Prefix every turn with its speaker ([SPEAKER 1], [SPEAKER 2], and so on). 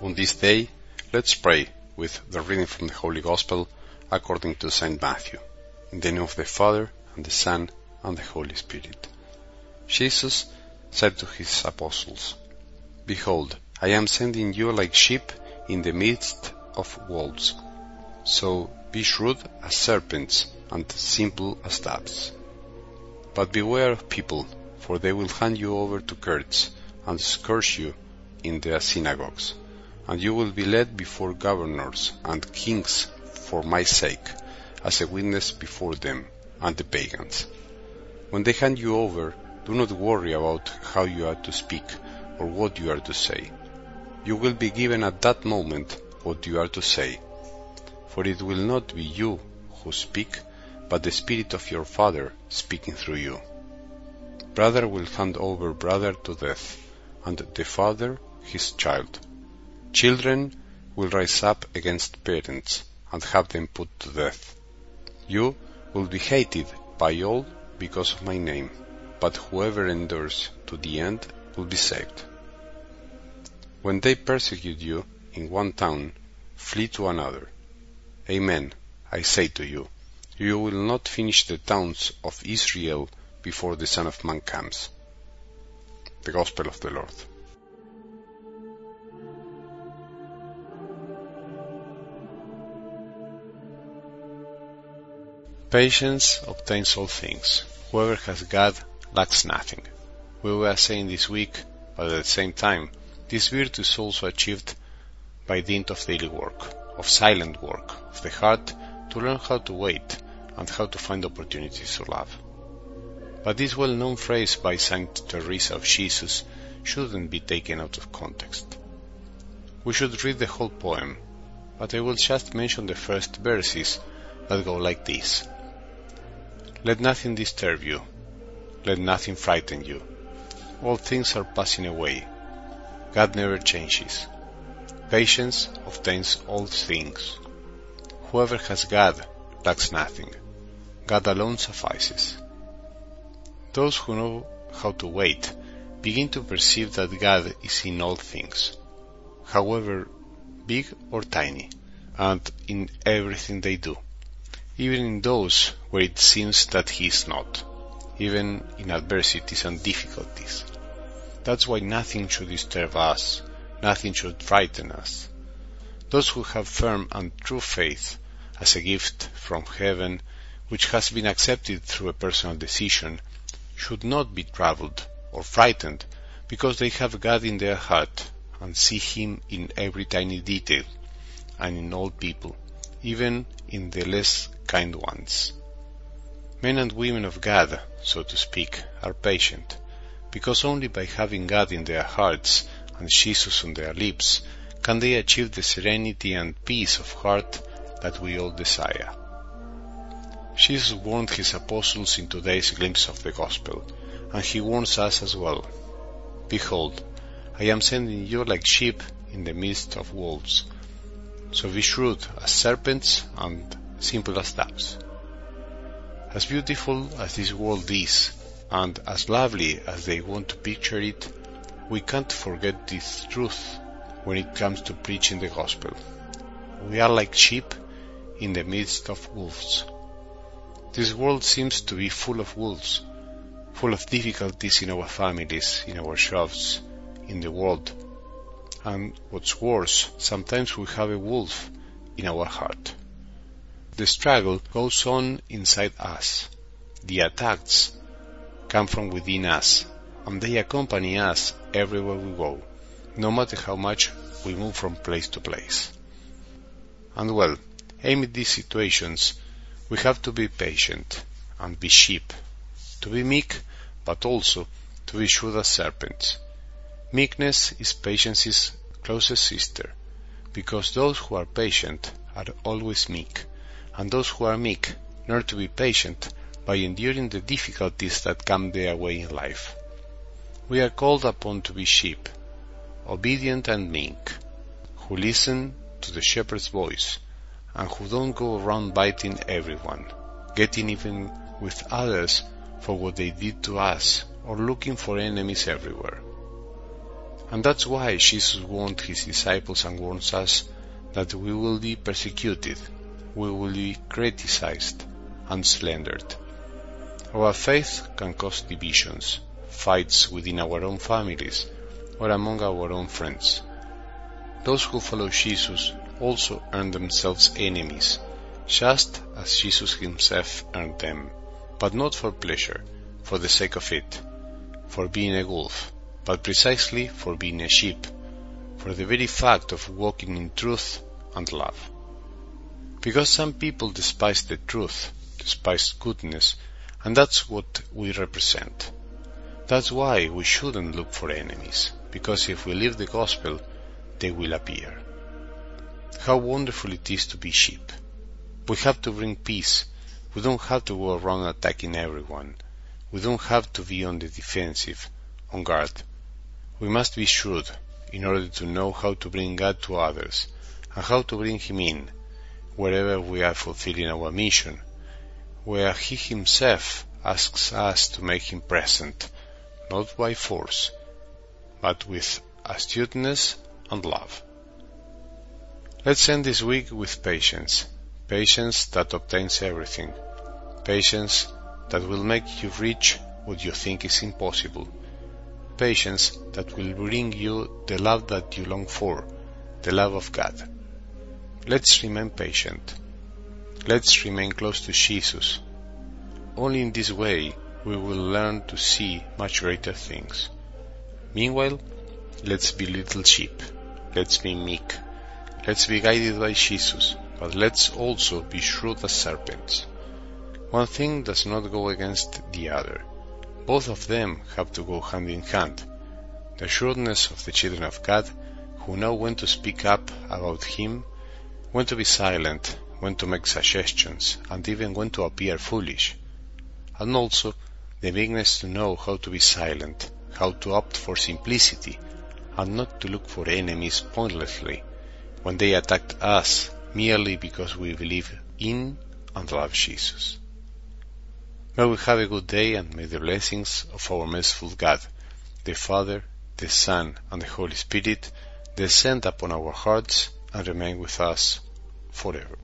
[SPEAKER 1] On this day, let's pray with the reading from the Holy Gospel according to St. Matthew. In the name of the Father, and the Son, and the Holy Spirit. Jesus said to his apostles, Behold, I am sending you like sheep in the midst of wolves. So be shrewd as serpents and simple as doves. But beware of people, for they will hand you over to courts and scourge you in their synagogues and you will be led before governors and kings for my sake, as a witness before them and the pagans. When they hand you over, do not worry about how you are to speak or what you are to say. You will be given at that moment what you are to say, for it will not be you who speak, but the Spirit of your Father speaking through you. Brother will hand over brother to death, and the father his child Children will rise up against parents and have them put to death. You will be hated by all because of my name, but whoever endures to the end will be saved. When they persecute you in one town, flee to another. Amen, I say to you, you will not finish the towns of Israel before the Son of Man comes. The Gospel of the Lord.
[SPEAKER 2] Patience obtains all things. Whoever has God lacks nothing. We were saying this week, but at the same time, this virtue is also achieved by dint of daily work, of silent work, of the heart to learn how to wait and how to find opportunities to love. But this well-known phrase by Saint Teresa of Jesus shouldn't be taken out of context. We should read the whole poem, but I will just mention the first verses that go like this. Let nothing disturb you. Let nothing frighten you. All things are passing away. God never changes. Patience obtains all things. Whoever has God lacks nothing. God alone suffices. Those who know how to wait begin to perceive that God is in all things, however big or tiny, and in everything they do even in those where it seems that he is not, even in adversities and difficulties. That's why nothing should disturb us, nothing should frighten us. Those who have firm and true faith as a gift from heaven, which has been accepted through a personal decision, should not be troubled or frightened because they have God in their heart and see Him in every tiny detail and in all people, even in the less kind ones. Men and women of God, so to speak, are patient, because only by having God in their hearts and Jesus on their lips can they achieve the serenity and peace of heart that we all desire. Jesus warned his apostles in today's glimpse of the gospel, and he warns us as well. Behold, I am sending you like sheep in the midst of wolves. So be shrewd as serpents and simple as that. As beautiful as this world is, and as lovely as they want to picture it, we can't forget this truth when it comes to preaching the gospel. We are like sheep in the midst of wolves. This world seems to be full of wolves, full of difficulties in our families, in our shops, in the world. And what's worse, sometimes we have a wolf in our heart. The struggle goes on inside us. The attacks come from within us, and they accompany us everywhere we go, no matter how much we move from place to place. And well, amid these situations, we have to be patient and be sheep, to be meek, but also to be shrewd as serpents. Meekness is patience's closest sister, because those who are patient are always meek and those who are meek learn to be patient by enduring the difficulties that come their way in life. We are called upon to be sheep, obedient and meek, who listen to the shepherd's voice, and who don't go around biting everyone, getting even with others for what they did to us, or looking for enemies everywhere. And that's why Jesus warned his disciples and warns us that we will be persecuted, we will be criticized and slandered. Our faith can cause divisions, fights within our own families or among our own friends. Those who follow Jesus also earn themselves enemies, just as Jesus himself earned them, but not for pleasure, for the sake of it, for being a wolf, but precisely for being a sheep, for the very fact of walking in truth and love. Because some people despise the truth, despise goodness, and that's what we represent. That's why we shouldn't look for enemies, because if we live the gospel, they will appear. How wonderful it is to be sheep. We have to bring peace. We don't have to go around attacking everyone. We don't have to be on the defensive, on guard. We must be shrewd in order to know how to bring God to others and how to bring Him in wherever we are fulfilling our mission, where He Himself asks us to make Him present, not by force, but with astuteness and love. Let's end this week with patience. Patience that obtains everything. Patience that will make you reach what you think is impossible. Patience that will bring you the love that you long for, the love of God. Let's remain patient. Let's remain close to Jesus. Only in this way we will learn to see much greater things. Meanwhile, let's be little sheep. Let's be meek. Let's be guided by Jesus, but let's also be shrewd as serpents. One thing does not go against the other. Both of them have to go hand in hand. The shrewdness of the children of God, who know when to speak up about Him when to be silent, when to make suggestions, and even when to appear foolish. And also the meekness to know how to be silent, how to opt for simplicity, and not to look for enemies pointlessly when they attack us merely because we believe in and love Jesus. May we have a good day and may the blessings of our merciful God, the Father, the Son, and the Holy Spirit descend upon our hearts and remain with us forever.